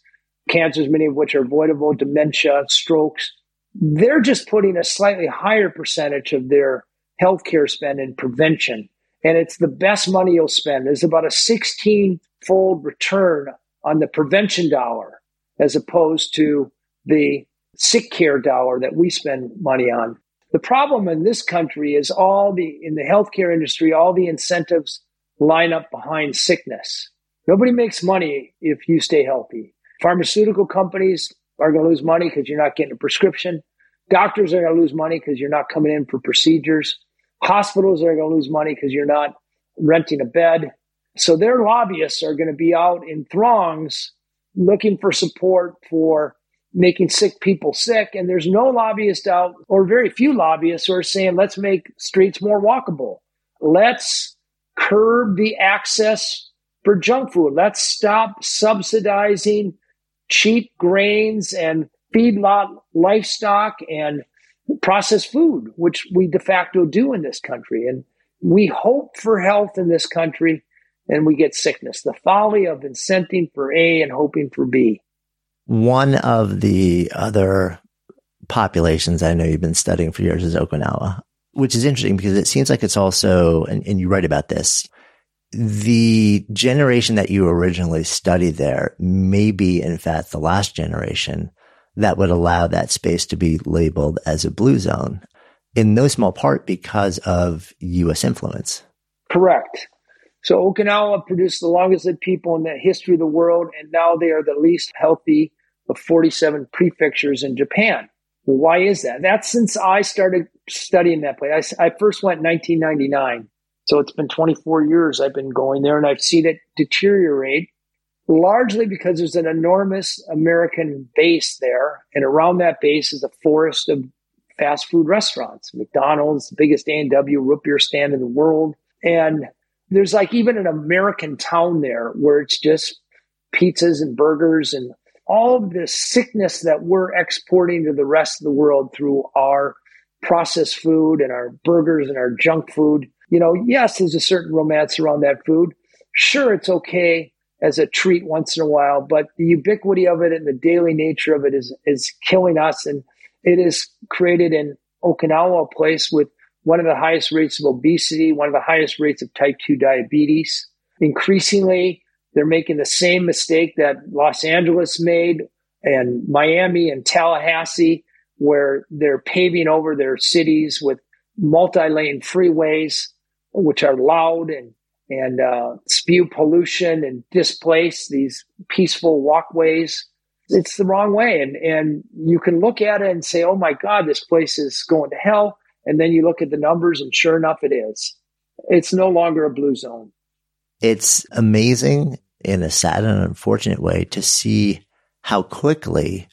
cancers, many of which are avoidable, dementia, strokes, they're just putting a slightly higher percentage of their healthcare spend in prevention. And it's the best money you'll spend. There's about a 16 fold return on the prevention dollar as opposed to the sick care dollar that we spend money on. The problem in this country is all the, in the healthcare industry, all the incentives line up behind sickness. Nobody makes money if you stay healthy. Pharmaceutical companies are going to lose money because you're not getting a prescription. Doctors are going to lose money because you're not coming in for procedures. Hospitals are going to lose money because you're not renting a bed. So their lobbyists are going to be out in throngs looking for support for making sick people sick. And there's no lobbyist out, or very few lobbyists, who are saying, let's make streets more walkable. Let's curb the access for junk food. Let's stop subsidizing cheap grains and feedlot livestock and processed food, which we de facto do in this country. And we hope for health in this country and we get sickness. The folly of incenting for A and hoping for B. One of the other populations I know you've been studying for years is Okinawa, which is interesting because it seems like it's also, and, and you write about this, the generation that you originally studied there may be, in fact, the last generation that would allow that space to be labeled as a blue zone in no small part because of U.S. influence. Correct. So Okinawa produced the longest lived people in the history of the world, and now they are the least healthy of 47 prefectures in Japan. Why is that? That's since I started studying that place. I, I first went in 1999. So it's been 24 years I've been going there, and I've seen it deteriorate largely because there's an enormous American base there. And around that base is a forest of fast food restaurants. McDonald's, the biggest A&W root beer stand in the world. And there's like even an American town there where it's just pizzas and burgers and all of the sickness that we're exporting to the rest of the world through our processed food and our burgers and our junk food. You know, yes, there's a certain romance around that food. Sure, it's okay as a treat once in a while, but the ubiquity of it and the daily nature of it is is killing us. And it is created in Okinawa, a place with one of the highest rates of obesity, one of the highest rates of type 2 diabetes. Increasingly, they're making the same mistake that Los Angeles made and Miami and Tallahassee, where they're paving over their cities with multi-lane freeways, which are loud and and uh, spew pollution and displace these peaceful walkways. It's the wrong way, and and you can look at it and say, "Oh my God, this place is going to hell." And then you look at the numbers, and sure enough, it is. It's no longer a blue zone. It's amazing in a sad and unfortunate way to see how quickly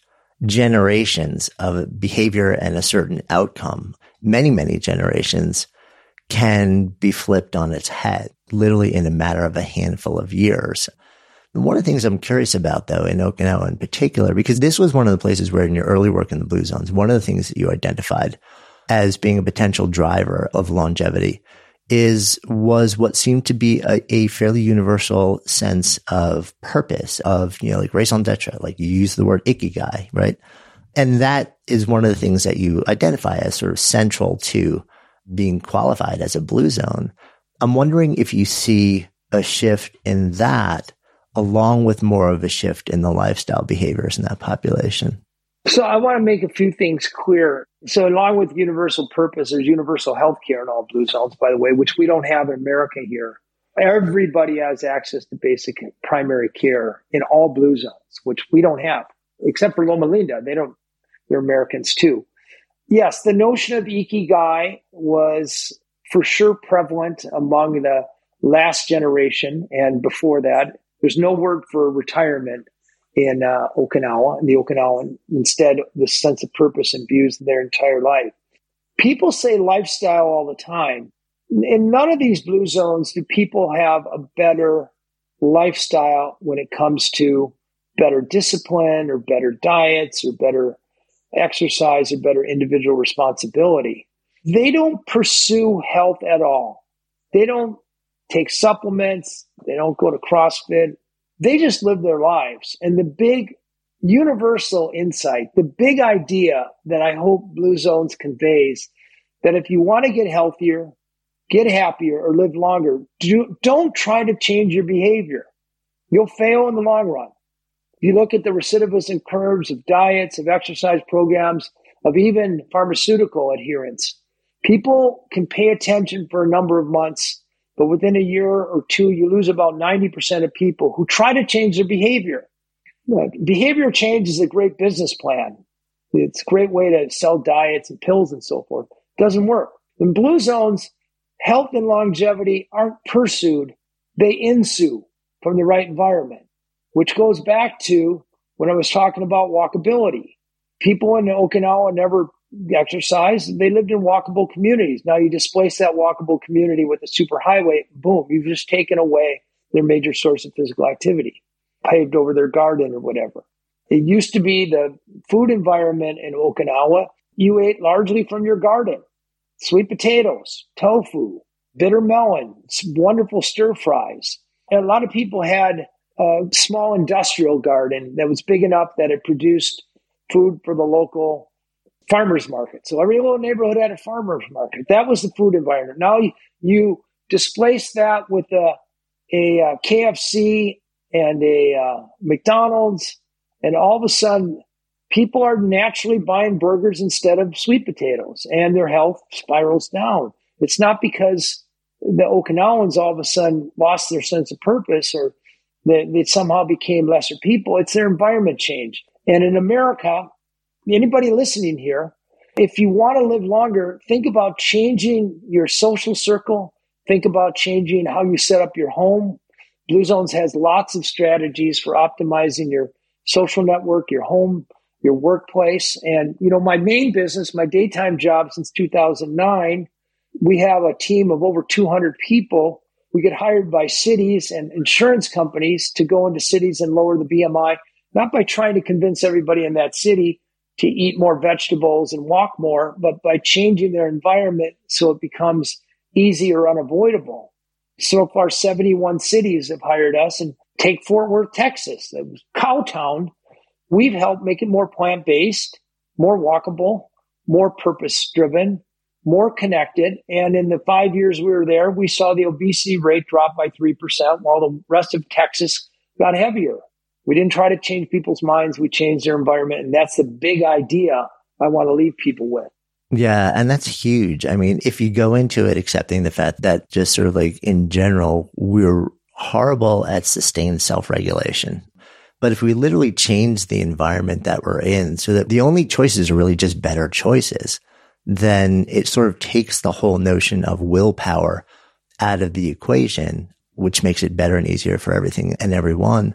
generations of behavior and a certain outcome, many, many generations, can be flipped on its head, literally in a matter of a handful of years. one of the things I'm curious about though in Okinawa in particular, because this was one of the places where in your early work in the blue zones, one of the things that you identified as being a potential driver of longevity is was what seemed to be a, a, fairly universal sense of purpose of you know like raison d'etre like you use the word ikigai right? And that is one of the things that you identify as sort of central to being qualified as a blue zone. I'm wondering if you see a shift in that along with more of a shift in the lifestyle behaviors in that population so I want to make a few things clear. So along with universal purpose, there's universal health care in all blue zones, by the way, which we don't have in America here. Everybody has access to basic primary care in all blue zones, which we don't have, except for Loma Linda. They don't, they're Americans too. Yes, the notion of ikigai was for sure prevalent among the last generation and before that. There's no word for retirement in uh, Okinawa, and the Okinawan instead the sense of purpose imbues their entire life. People say lifestyle all the time. In none of these blue zones do people have a better lifestyle when it comes to better discipline or better diets or better exercise or better individual responsibility. They don't pursue health at all. They don't take supplements. They don't go to CrossFit they just live their lives. And the big universal insight, the big idea that I hope Blue Zones conveys that if you want to get healthier, get happier, or live longer, do, don't try to change your behavior. You'll fail in the long run. If you look at the recidivism curves of diets, of exercise programs, of even pharmaceutical adherence. People can pay attention for a number of months, but within a year or two, you lose about 90% of people who try to change their behavior. behavior change is a great business plan. It's a great way to sell diets and pills and so forth. It doesn't work. In blue zones, health and longevity aren't pursued, they ensue from the right environment, which goes back to when I was talking about walkability. People in Okinawa never exercised, they lived in walkable communities. Now you displace that walkable community with a superhighway, boom, you've just taken away their major source of physical activity, paved over their garden or whatever. It used to be the food environment in Okinawa. You ate largely from your garden sweet potatoes, tofu, bitter melon, wonderful stir fries. And a lot of people had a small industrial garden that was big enough that it produced food for the local farmers market. So every little neighborhood had a farmers market. That was the food environment. Now you, you displace that with a, a, a KFC and a uh, McDonald's, and all of a sudden people are naturally buying burgers instead of sweet potatoes and their health spirals down. It's not because the Okinawans all of a sudden lost their sense of purpose or they, they somehow became lesser people. It's their environment change. And in America, anybody listening here, if you want to live longer, think about changing your social circle. Think about changing how you set up your home. Blue Zones has lots of strategies for optimizing your social network, your home your workplace. And, you know, my main business, my daytime job since 2009, we have a team of over 200 people. We get hired by cities and insurance companies to go into cities and lower the BMI, not by trying to convince everybody in that city to eat more vegetables and walk more, but by changing their environment so it becomes easy or unavoidable. So far, 71 cities have hired us and take Fort Worth, Texas. It was Cowtown We've helped make it more plant based, more walkable, more purpose driven, more connected. And in the five years we were there, we saw the obesity rate drop by 3%, while the rest of Texas got heavier. We didn't try to change people's minds, we changed their environment. And that's the big idea I want to leave people with. Yeah, and that's huge. I mean, if you go into it accepting the fact that just sort of like in general, we're horrible at sustained self regulation. But if we literally change the environment that we're in so that the only choices are really just better choices, then it sort of takes the whole notion of willpower out of the equation, which makes it better and easier for everything and everyone.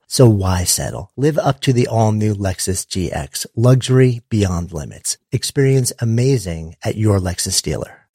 So why settle? Live up to the all new Lexus GX, luxury beyond limits. Experience amazing at your Lexus dealer.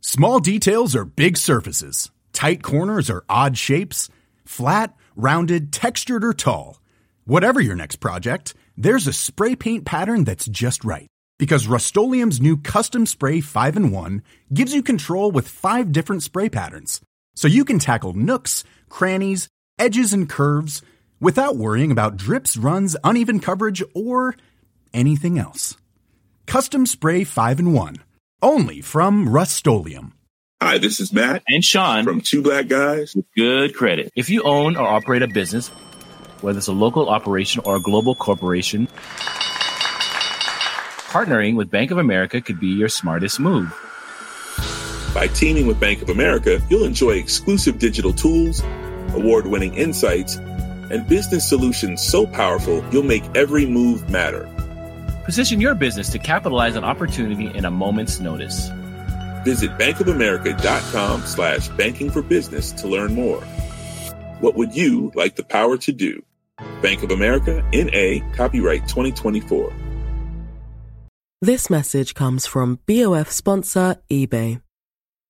Small details are big surfaces. Tight corners are odd shapes. Flat, rounded, textured, or tall. Whatever your next project, there's a spray paint pattern that's just right because Rust-Oleum's new Custom Spray 5 and 1 gives you control with five different spray patterns. So you can tackle nooks, crannies, edges, and curves without worrying about drips, runs, uneven coverage, or anything else. Custom Spray 5 and 1. Only from Rust-Oleum. Hi, this is Matt and Sean from Two Black Guys with Good Credit. If you own or operate a business, whether it's a local operation or a global corporation, partnering with Bank of America could be your smartest move. By teaming with Bank of America, you'll enjoy exclusive digital tools, award winning insights, and business solutions so powerful you'll make every move matter. Position your business to capitalize on opportunity in a moment's notice. Visit bankofamerica.com slash banking for business to learn more. What would you like the power to do? Bank of America, N.A., copyright 2024. This message comes from BOF sponsor eBay.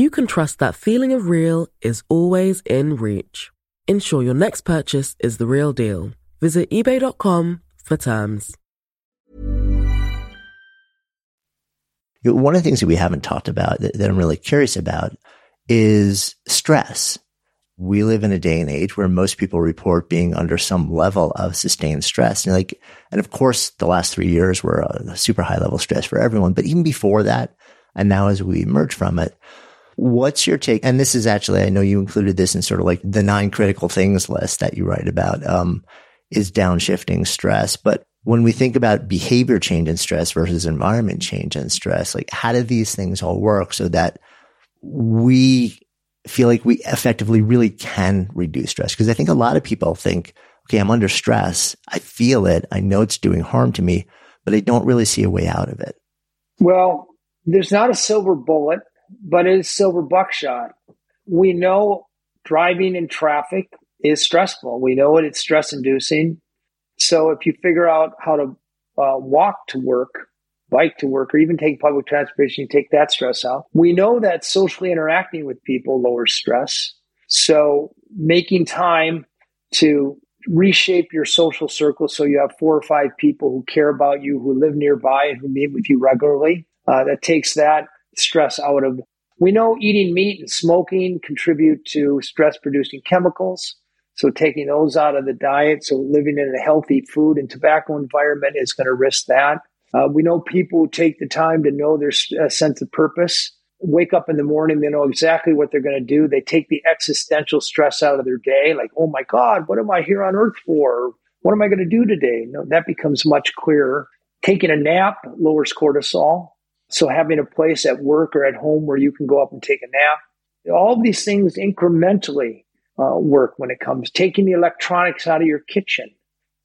you can trust that feeling of real is always in reach. Ensure your next purchase is the real deal. Visit eBay.com for terms. One of the things that we haven't talked about that, that I'm really curious about is stress we live in a day and age where most people report being under some level of sustained stress. And like, and of course, the last three years were a super high level stress for everyone. But even before that, and now as we emerge from it, what's your take? And this is actually, I know you included this in sort of like the nine critical things list that you write about, um, is downshifting stress. But when we think about behavior change and stress versus environment change and stress, like how do these things all work so that we feel like we effectively really can reduce stress. Cause I think a lot of people think, okay, I'm under stress. I feel it. I know it's doing harm to me, but I don't really see a way out of it. Well, there's not a silver bullet, but it is silver buckshot. We know driving in traffic is stressful. We know it, it's stress inducing. So if you figure out how to uh, walk to work, bike to work or even take public transportation, you take that stress out. We know that socially interacting with people lowers stress. So making time to reshape your social circle so you have four or five people who care about you, who live nearby, and who meet with you regularly. Uh, that takes that stress out of. We know eating meat and smoking contribute to stress producing chemicals. So taking those out of the diet, so living in a healthy food and tobacco environment is going to risk that. Uh, we know people who take the time to know their uh, sense of purpose, wake up in the morning, they know exactly what they're going to do. They take the existential stress out of their day, like, oh my God, what am I here on earth for? What am I going to do today? No, that becomes much clearer. Taking a nap lowers cortisol. So having a place at work or at home where you can go up and take a nap, all these things incrementally uh, work when it comes. Taking the electronics out of your kitchen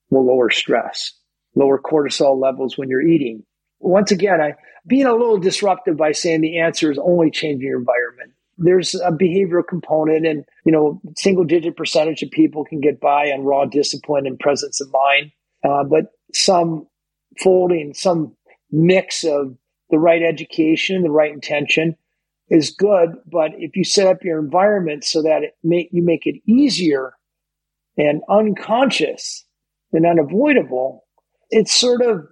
will lower stress lower cortisol levels when you're eating. Once again, I being a little disruptive by saying the answer is only changing your environment. There's a behavioral component, and you know, single digit percentage of people can get by on raw discipline and presence of mind, uh, but some folding, some mix of the right education, and the right intention is good. But if you set up your environment so that it make you make it easier and unconscious and unavoidable, it's sort of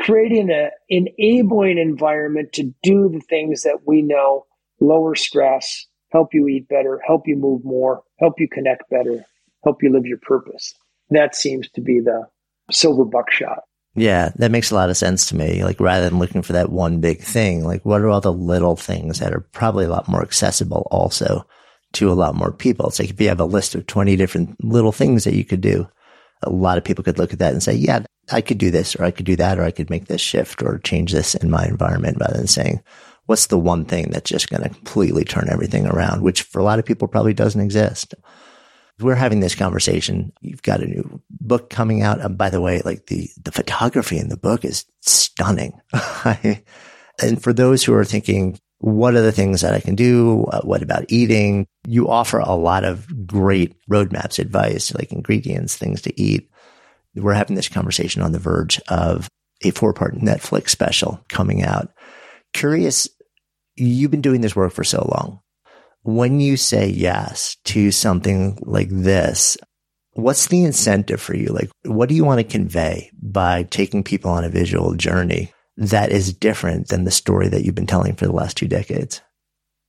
creating an enabling environment to do the things that we know lower stress, help you eat better, help you move more, help you connect better, help you live your purpose. That seems to be the silver buckshot. Yeah, that makes a lot of sense to me. Like rather than looking for that one big thing, like what are all the little things that are probably a lot more accessible also to a lot more people? It's like if you have a list of 20 different little things that you could do, a lot of people could look at that and say, yeah, I could do this or I could do that or I could make this shift or change this in my environment rather than saying, what's the one thing that's just going to completely turn everything around, which for a lot of people probably doesn't exist. We're having this conversation. You've got a new book coming out. And by the way, like the, the photography in the book is stunning. and for those who are thinking, what are the things that I can do? Uh, what about eating? You offer a lot of great roadmaps, advice, like ingredients, things to eat. We're having this conversation on the verge of a four part Netflix special coming out. Curious, you've been doing this work for so long. When you say yes to something like this, what's the incentive for you? Like, what do you want to convey by taking people on a visual journey that is different than the story that you've been telling for the last two decades?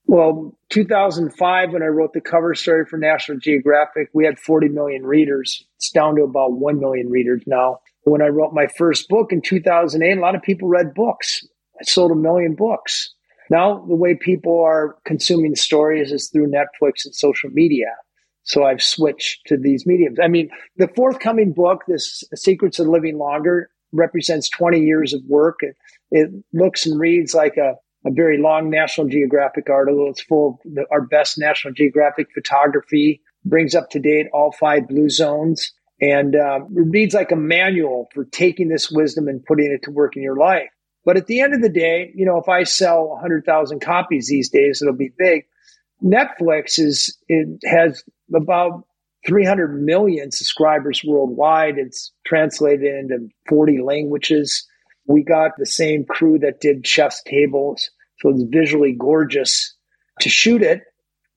Well, 2005, when I wrote the cover story for National Geographic, we had 40 million readers. It's down to about 1 million readers now. When I wrote my first book in 2008, a lot of people read books. I sold a million books. Now, the way people are consuming stories is through Netflix and social media. So I've switched to these mediums. I mean, the forthcoming book, this Secrets of Living Longer, represents 20 years of work. It, it looks and reads like a, a very long National Geographic article. It's full of the, our best National Geographic photography, brings up to date all five blue zones, and um, reads like a manual for taking this wisdom and putting it to work in your life. But at the end of the day, you know, if I sell 100,000 copies these days, it'll be big. Netflix is it has about 300 million subscribers worldwide. It's translated into 40 languages. We got the same crew that did Chef's Tables, so it's visually gorgeous to shoot it.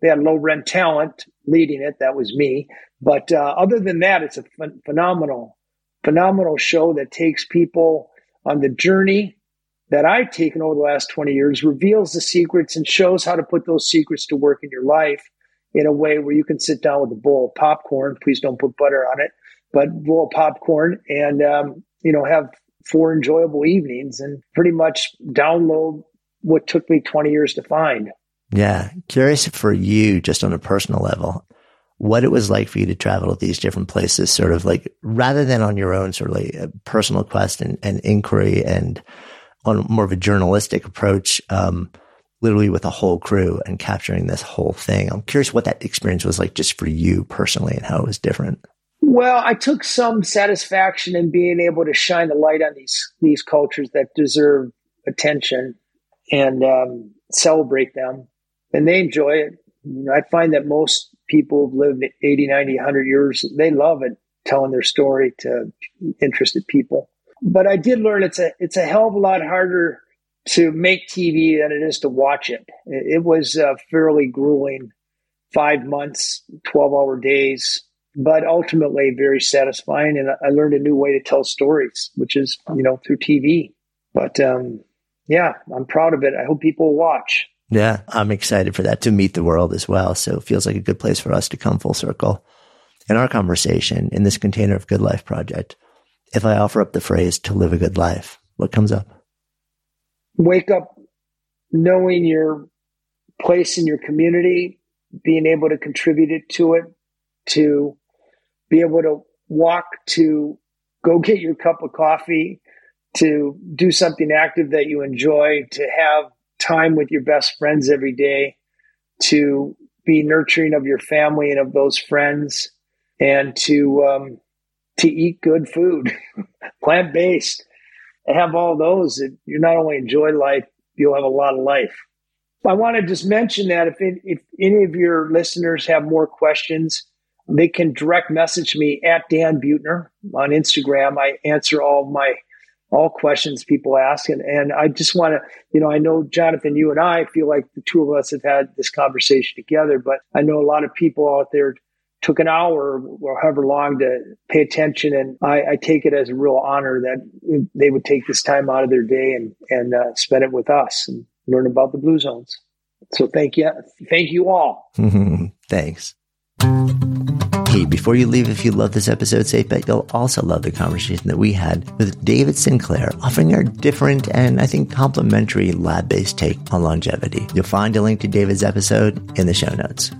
They had low rent talent leading it. That was me. But uh, other than that, it's a ph- phenomenal, phenomenal show that takes people on the journey that I've taken over the last 20 years, reveals the secrets and shows how to put those secrets to work in your life in a way where you can sit down with a bowl of popcorn. Please don't put butter on it, but bowl of popcorn and, um, you know, have four enjoyable evenings and pretty much download what took me 20 years to find. Yeah. Curious for you, just on a personal level, what it was like for you to travel to these different places, sort of like rather than on your own, sort of like a personal quest and, and inquiry and on more of a journalistic approach. Um, literally with a whole crew and capturing this whole thing. I'm curious what that experience was like just for you personally and how it was different. Well, I took some satisfaction in being able to shine the light on these these cultures that deserve attention and um, celebrate them, and they enjoy it. You know, I find that most people who've lived 80, 90, 100 years, they love it, telling their story to interested people. But I did learn it's a it's a hell of a lot harder to make TV than it is to watch it. It, was uh, fairly grueling, five months, 12 hour days, but ultimately very satisfying. And I learned a new way to tell stories, which is, you know, through TV. But um, yeah, I'm proud of it. I hope people watch. Yeah, I'm excited for that to meet the world as well. So it feels like a good place for us to come full circle. In our conversation in this container of Good Life Project, if I offer up the phrase to live a good life, what comes up? wake up knowing your place in your community, being able to contribute it to it, to be able to walk to go get your cup of coffee, to do something active that you enjoy, to have time with your best friends every day, to be nurturing of your family and of those friends, and to um, to eat good food, plant based have all those, you not only enjoy life, you'll have a lot of life. I want to just mention that if, it, if any of your listeners have more questions, they can direct message me at Dan Buettner on Instagram. I answer all my all questions people ask, and and I just want to, you know, I know Jonathan, you and I feel like the two of us have had this conversation together, but I know a lot of people out there took an hour or however long to pay attention. And I, I, take it as a real honor that they would take this time out of their day and, and uh, spend it with us and learn about the Blue Zones. So thank you. Thank you all. Thanks. Hey, before you leave, if you love this episode, safe bet you'll also love the conversation that we had with David Sinclair, offering our different and I think complementary lab based take on longevity. You'll find a link to David's episode in the show notes.